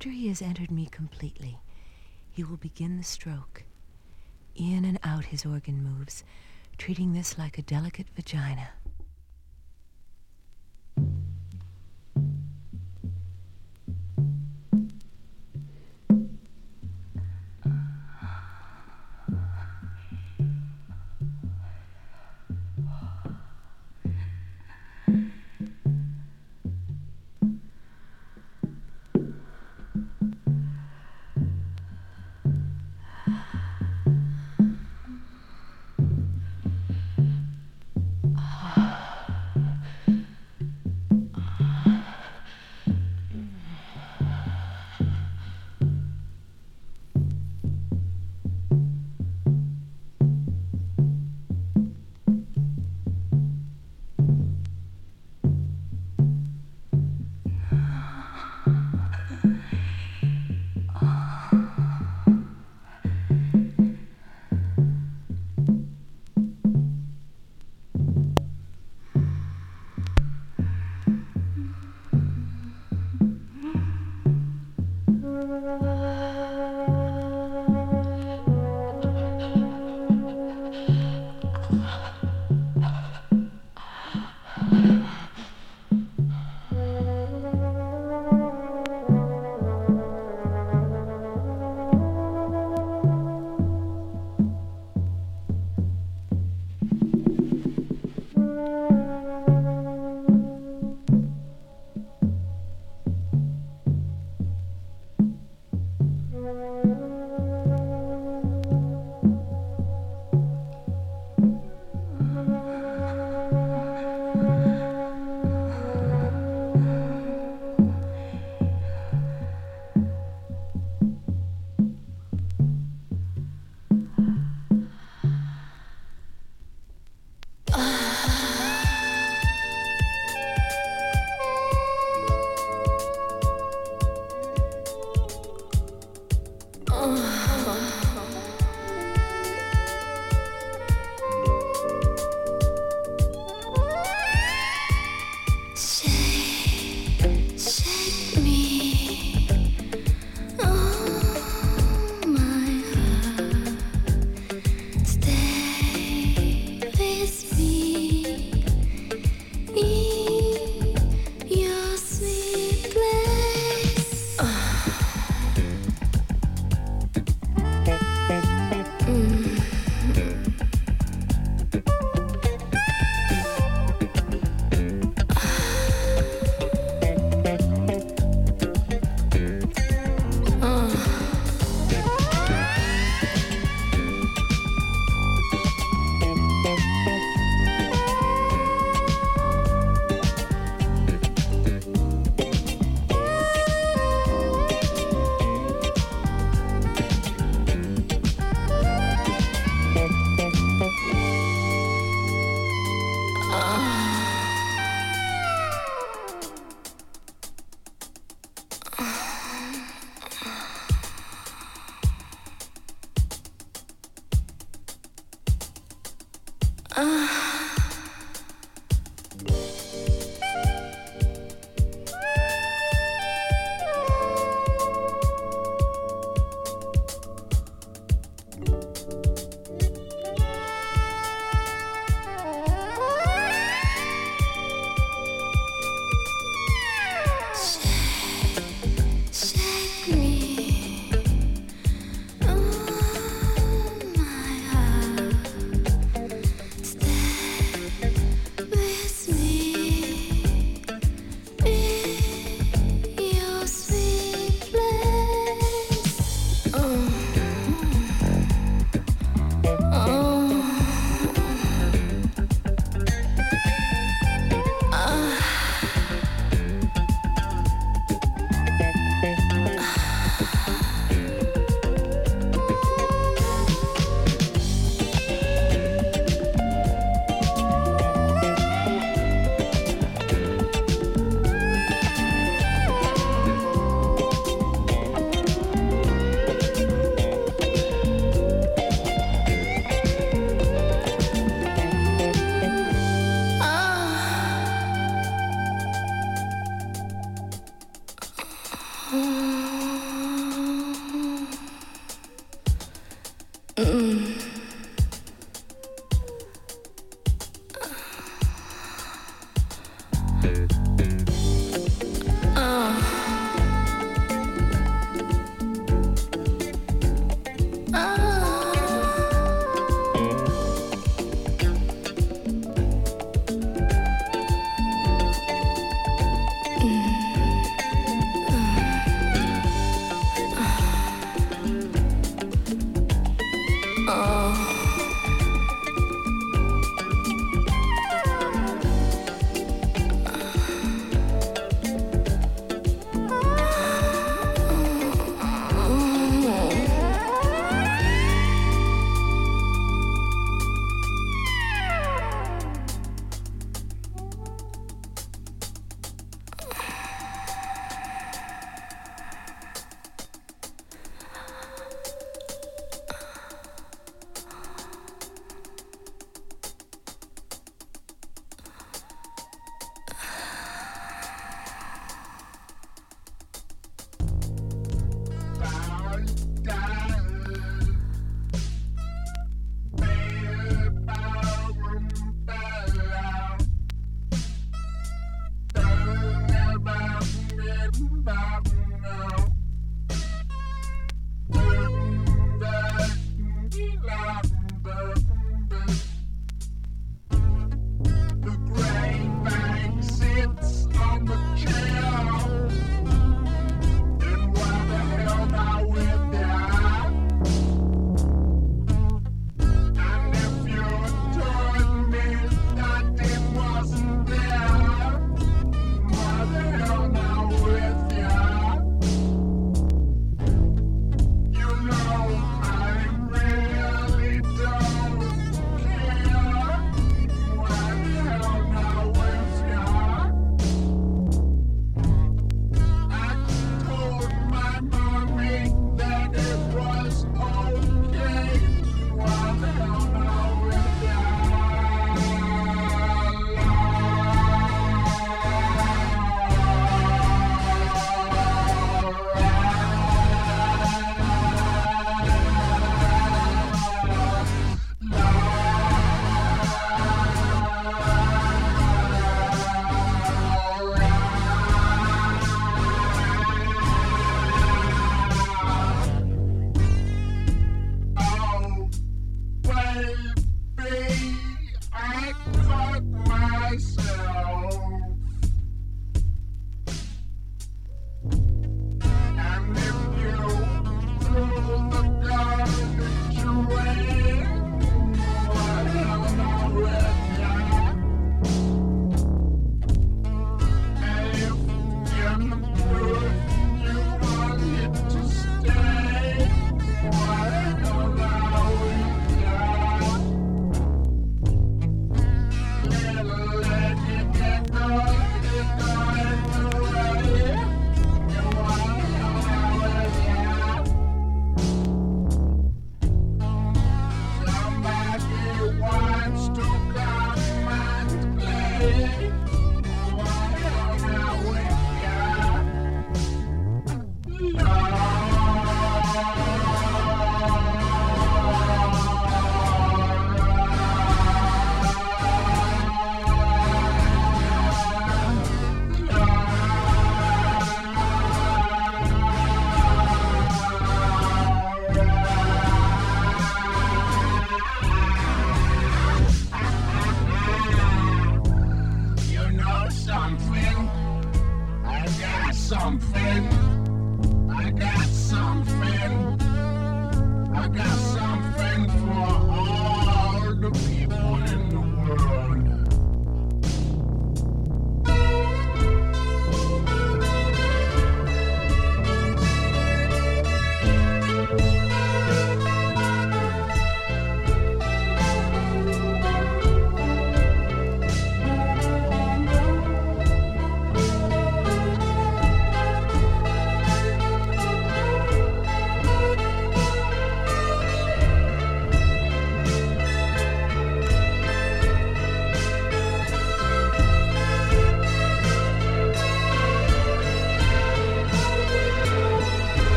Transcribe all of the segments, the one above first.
After he has entered me completely, he will begin the stroke. In and out his organ moves, treating this like a delicate vagina.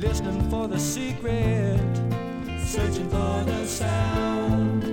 Say for the secret, searching for the catch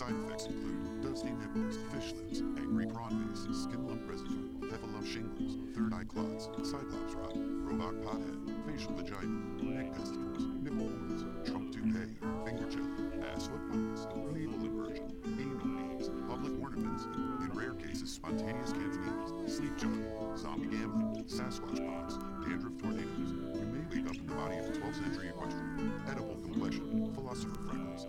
Side effects include dusty nipples, fish lips, angry prawn face, skin lump residue, heffalump shingles, third eye clots, cyclops rot, robot pothead, facial vagina, neck testicles, nipple horns, trunk toupee, finger jelly, ass foot fungus, navel inversion, anal beads, public ornaments, in rare cases spontaneous cantonese, sleep jogging, zombie gambling, Sasquatch pox, dandruff tornadoes. You may wake up in the body of a 12th century equestrian, edible complexion, philosopher freckles,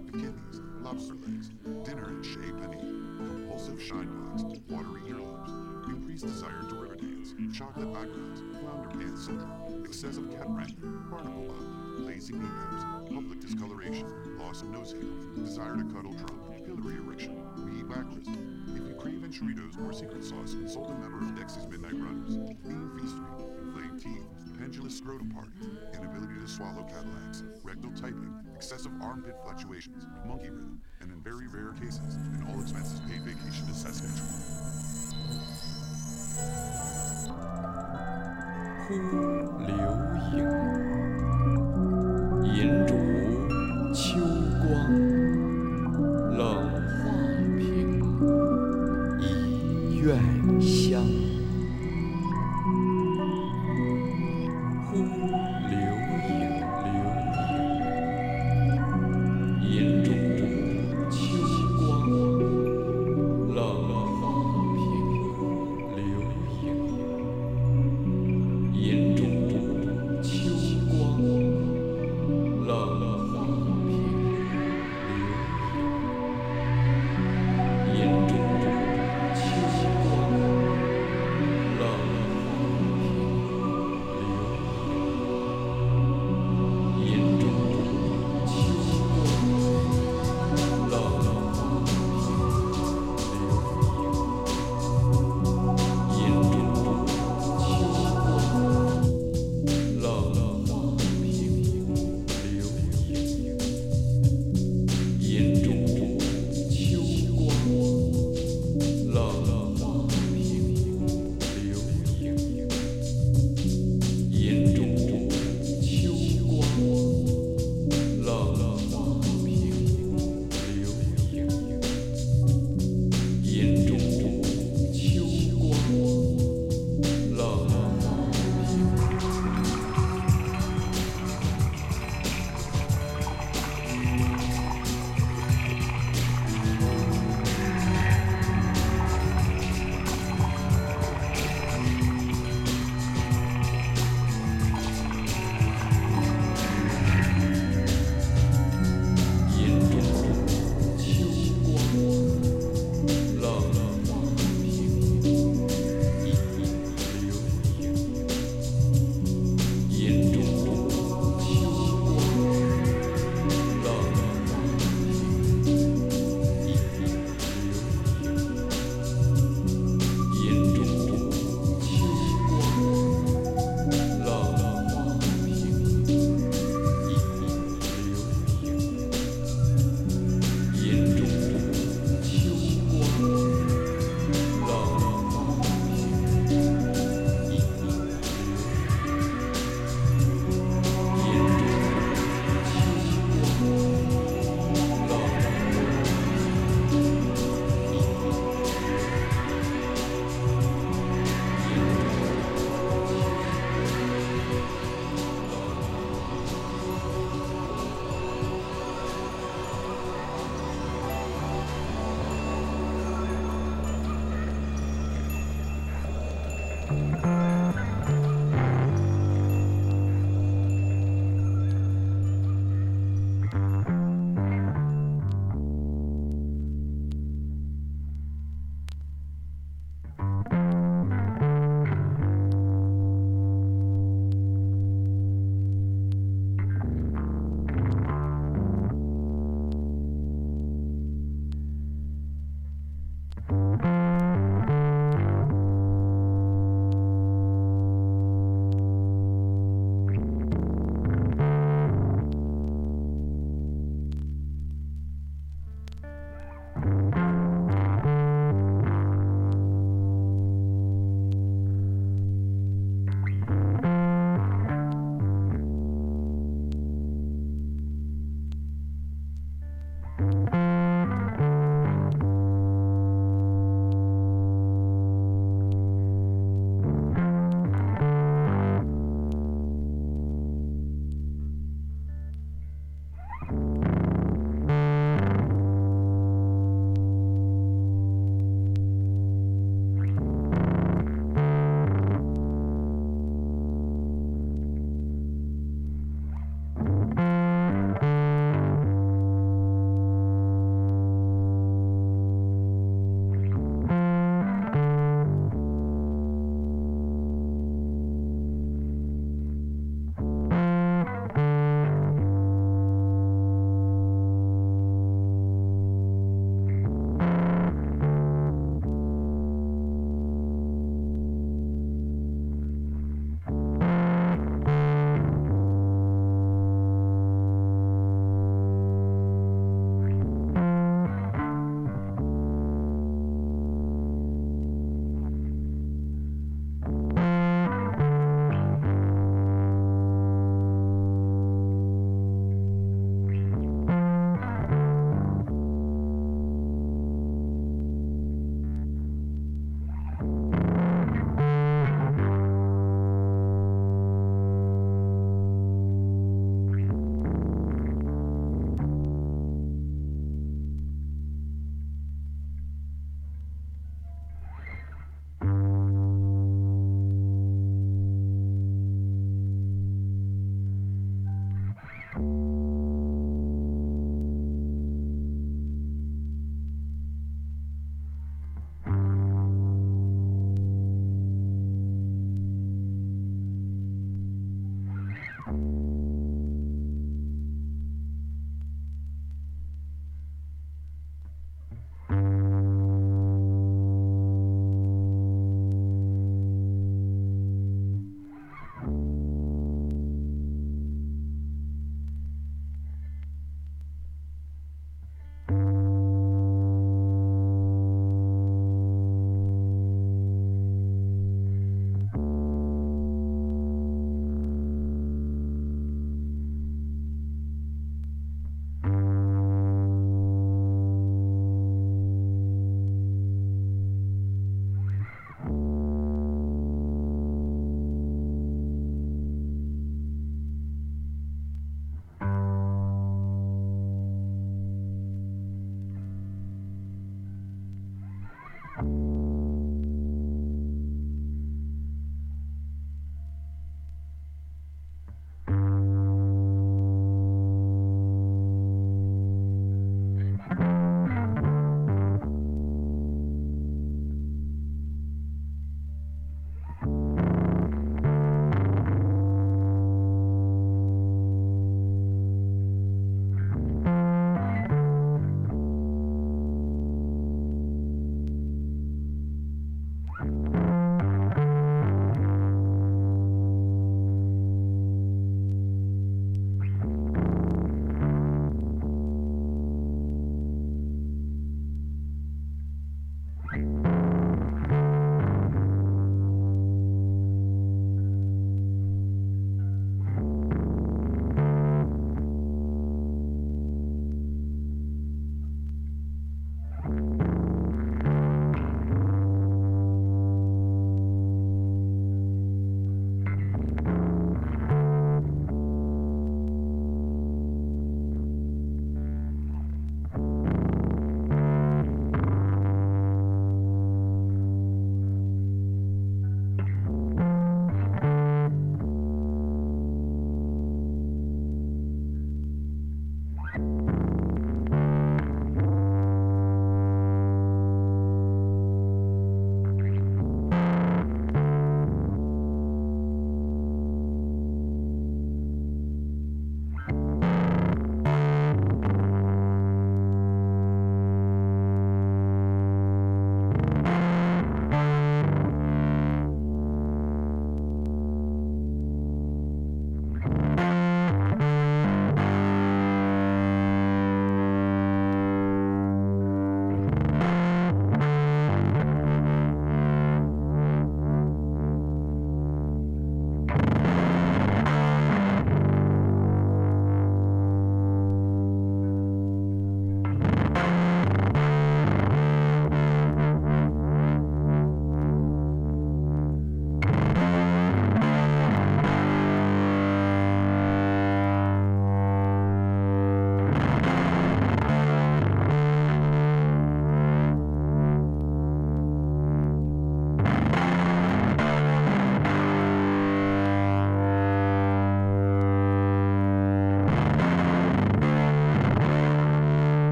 radioactive kidneys, lobster legs, dinner in shape and panini, compulsive shine box, watery earlobes, increased desire to river dance, chocolate eyebrows, flounder pants syndrome, excessive cat wrangling, barnacle body, lazy knee gaps, public discoloration, loss of nose hair, desire to cuddle drunk, Hillary erection, weed whackers. If you crave enchiritos or secret sauce, consult a member of Dexy's Midnight Runners, Bean Feastery, inflamed teeth, pendulous scrotum parties, inability to swallow Cadillacs, rectal typing, excessive armpit fluctuations, monkey rhythm, and in very rare cases, an all expenses paid vacation to Saskatchewan. 忽流影，银烛秋光，冷画屏，一院香。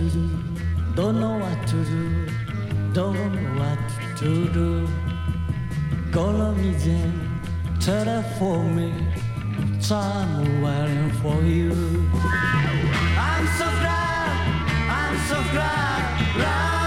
to do, don't know what to do, don't know what to do. Call me then, telephone me, time waiting for you. I'm so glad, I'm so glad. glad.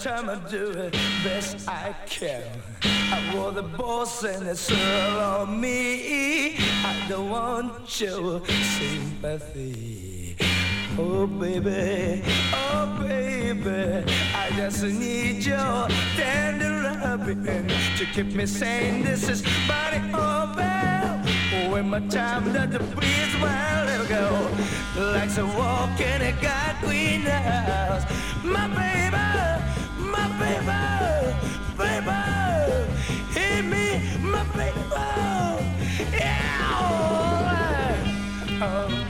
Summertime, I do it best I can. I wore the boss and it's all on me. I don't want your sympathy. Oh, baby, oh, baby. I just need your tender loving to keep me sane. This is body over. When my time doesn't breathe, well, it'll go like a walk in a god queen house. My baby, Oh.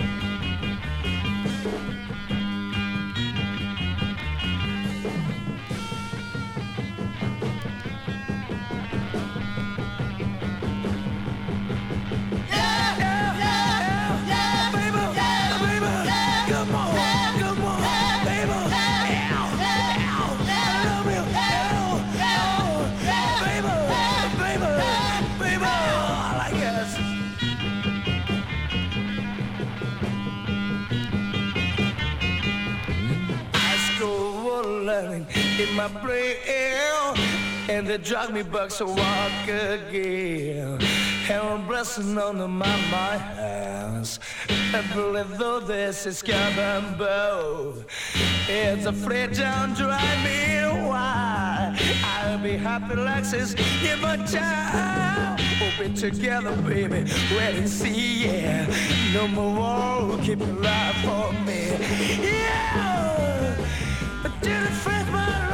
In my and they drag me back to walk again. Heaven blessing under my mind hands. I believe though this is cabin bow. It's afraid don't drive me wild. I'll be happy like this, but child. We'll be together, baby. Wait and see, yeah. No more war, keep life for me. Yeah! But did it fit my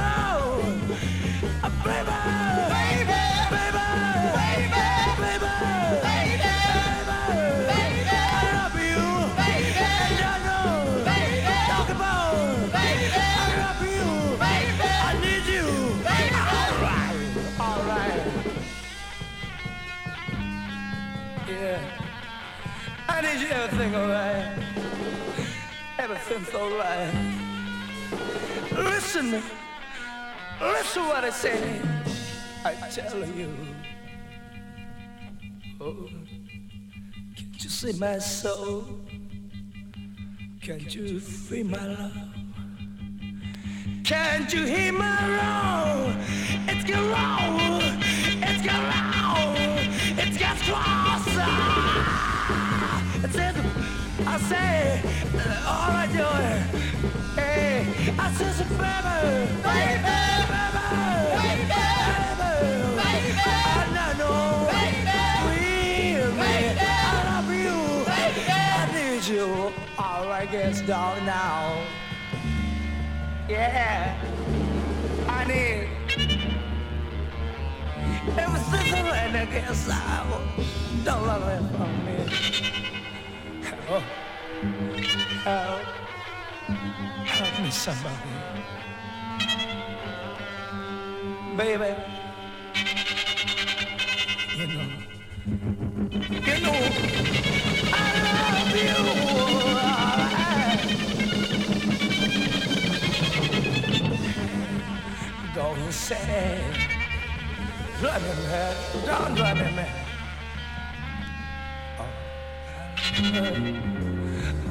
I need you! Everything alright. Everything's alright. Listen. Listen what I say. I tell you. Oh, can't you see my soul? Can't you feel my love? Can't you hear my roar? It's get low, it's get low, it's gets closer. It. I say, uh, all right, doing. Hey, I says, baby, baby, baby, baby, baby, I I you, I. All right, gets down now. Yeah, I need. Everything's alright, I guess I don't love it from me. Help, help, help me, somebody. Baby, you know, you know, I love you. Don't say, drive me mad, don't drive me mad. Oh, oh,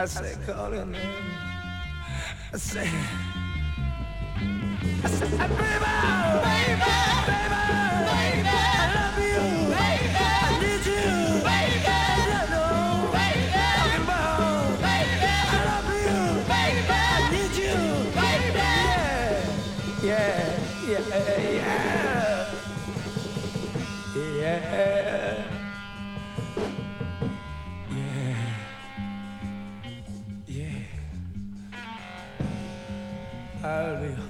I said, call her name. I said, I baby, baby, baby,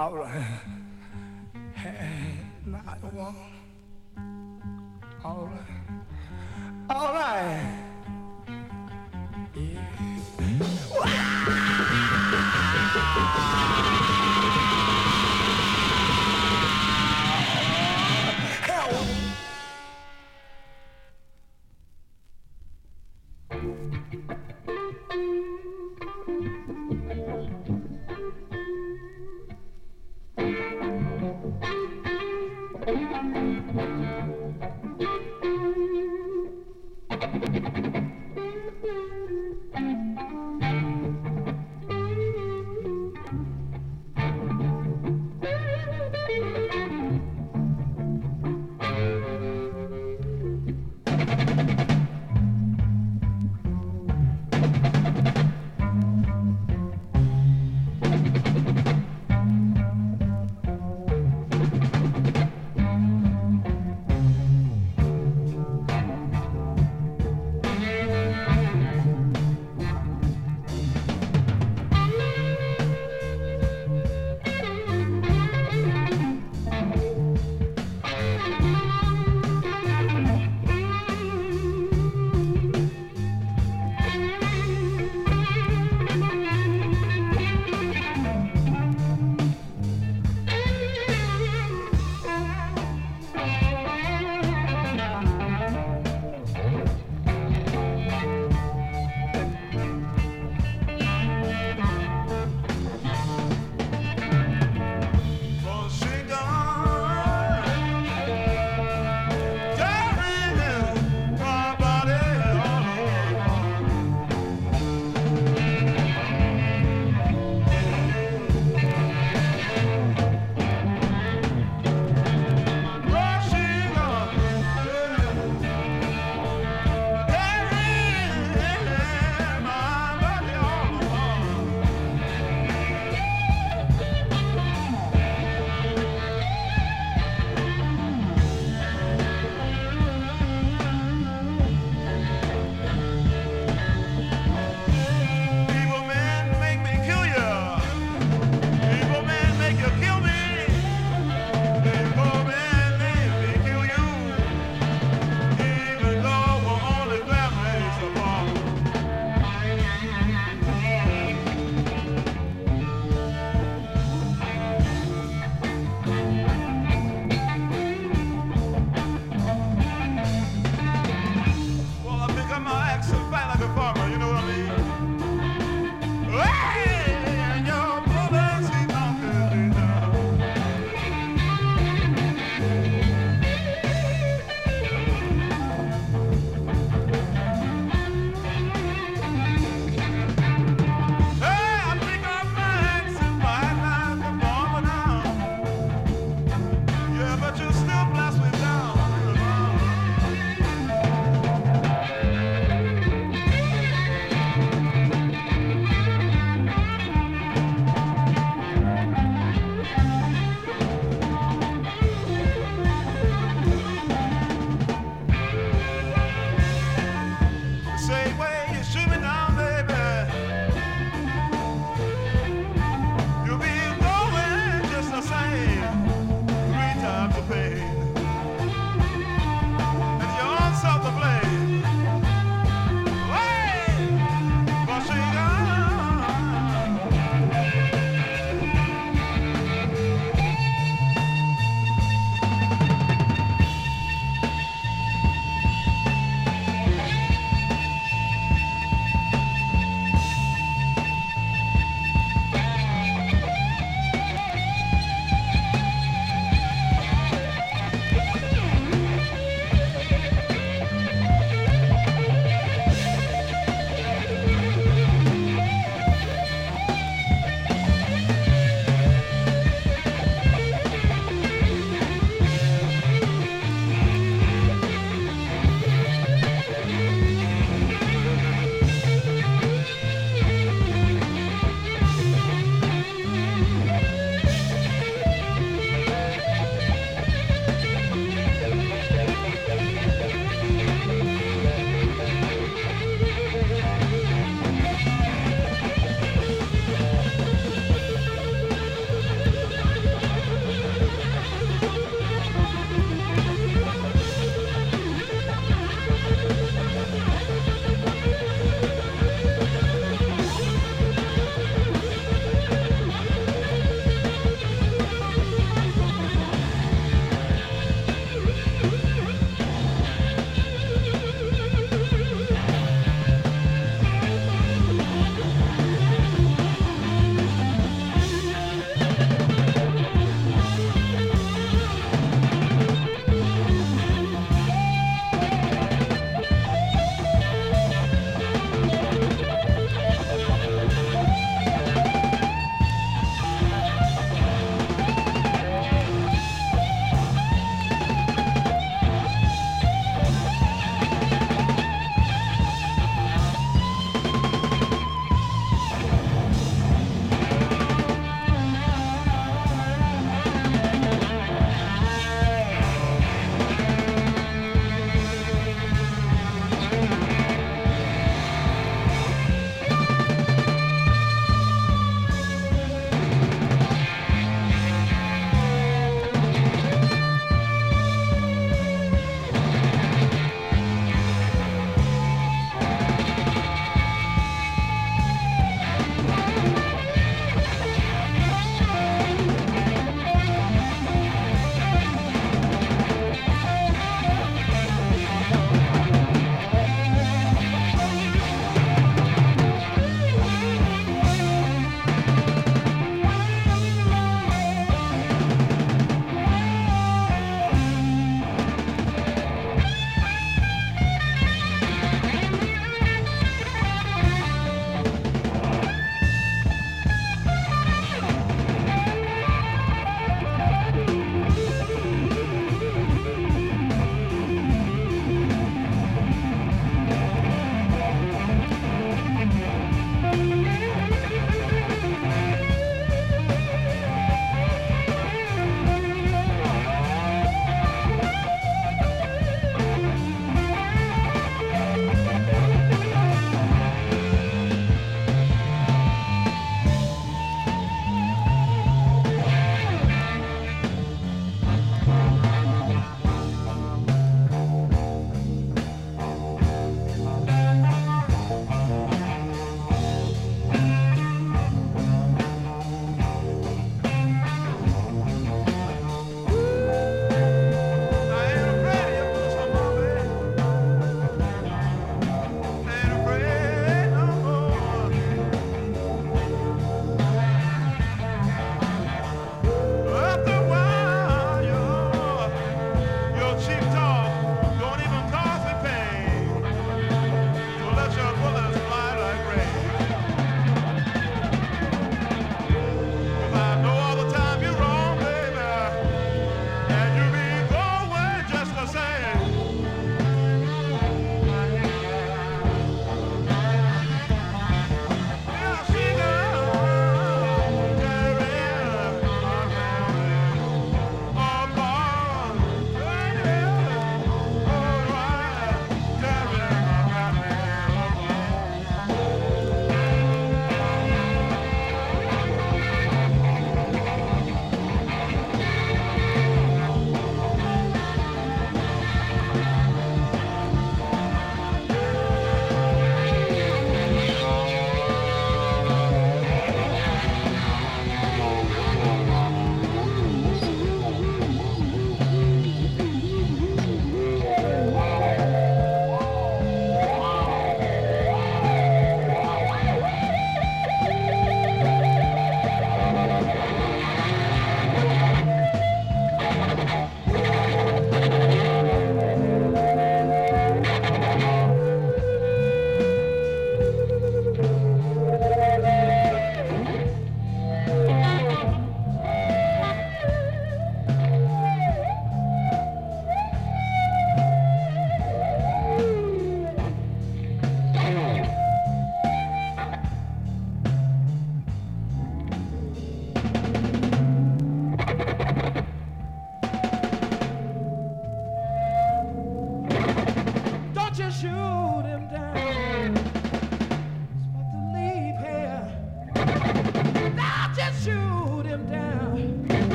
All right. Hey, I want. All right. All right. Help.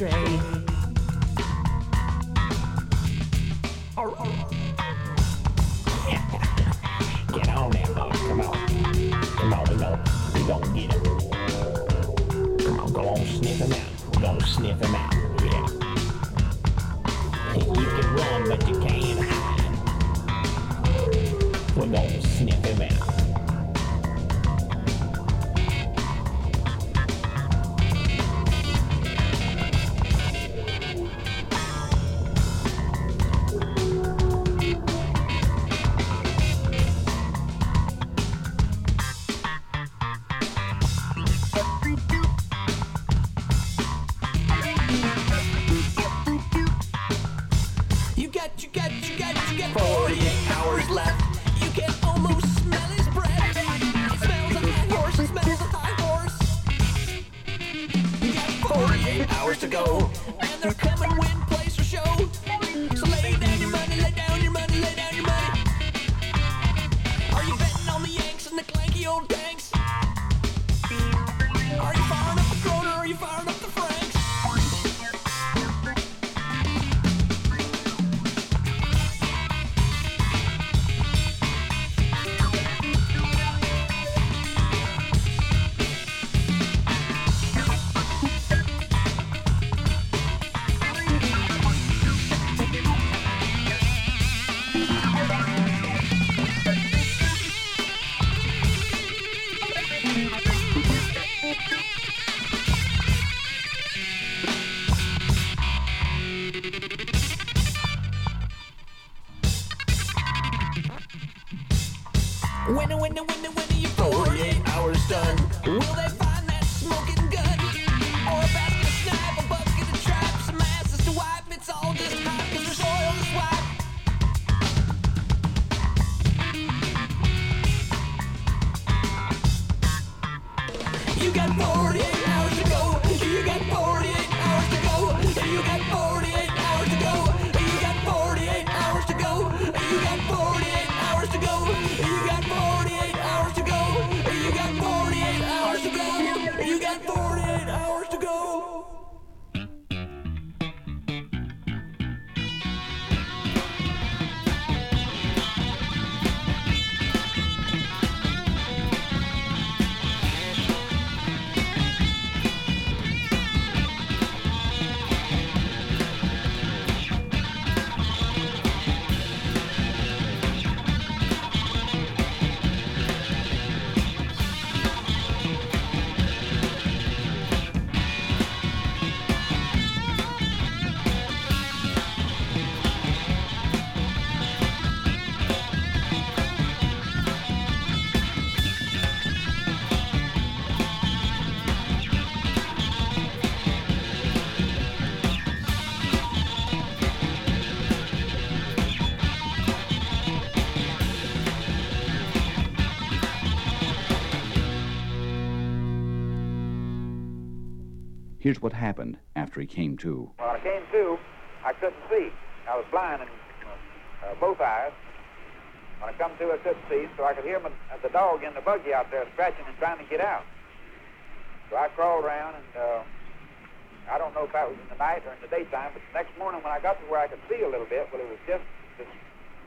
Astray. Here's what happened after he came to. When I came to, I couldn't see. I was blind in uh, both eyes. When I come to, I couldn't see, so I could hear my, uh, the dog in the buggy out there scratching and trying to get out. So I crawled around, and uh, I don't know if that was in the night or in the daytime, but the next morning when I got to where I could see a little bit, well, it was just,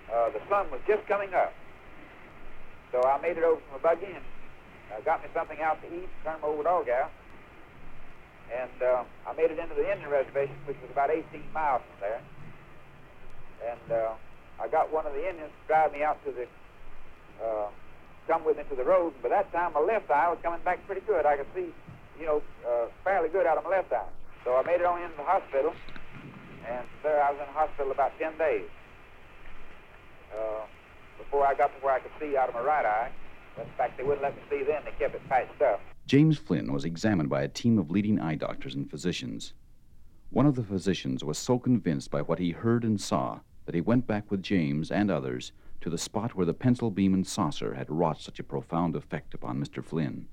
uh, the sun was just coming up. So I made it over from the buggy and uh, got me something out to eat, turned my old dog out. And uh, I made it into the Indian reservation, which was about 18 miles from there. And uh, I got one of the Indians to drive me out to the, uh, come with me to the road. And by that time, my left eye was coming back pretty good. I could see, you know, uh, fairly good out of my left eye. So I made it on into the hospital. And there I was in the hospital about 10 days. Uh, before I got to where I could see out of my right eye. In fact, they wouldn't let me see then. They kept it patched up. James Flynn was examined by a team of leading eye doctors and physicians. One of the physicians was so convinced by what he heard and saw that he went back with James and others to the spot where the pencil beam and saucer had wrought such a profound effect upon Mr. Flynn.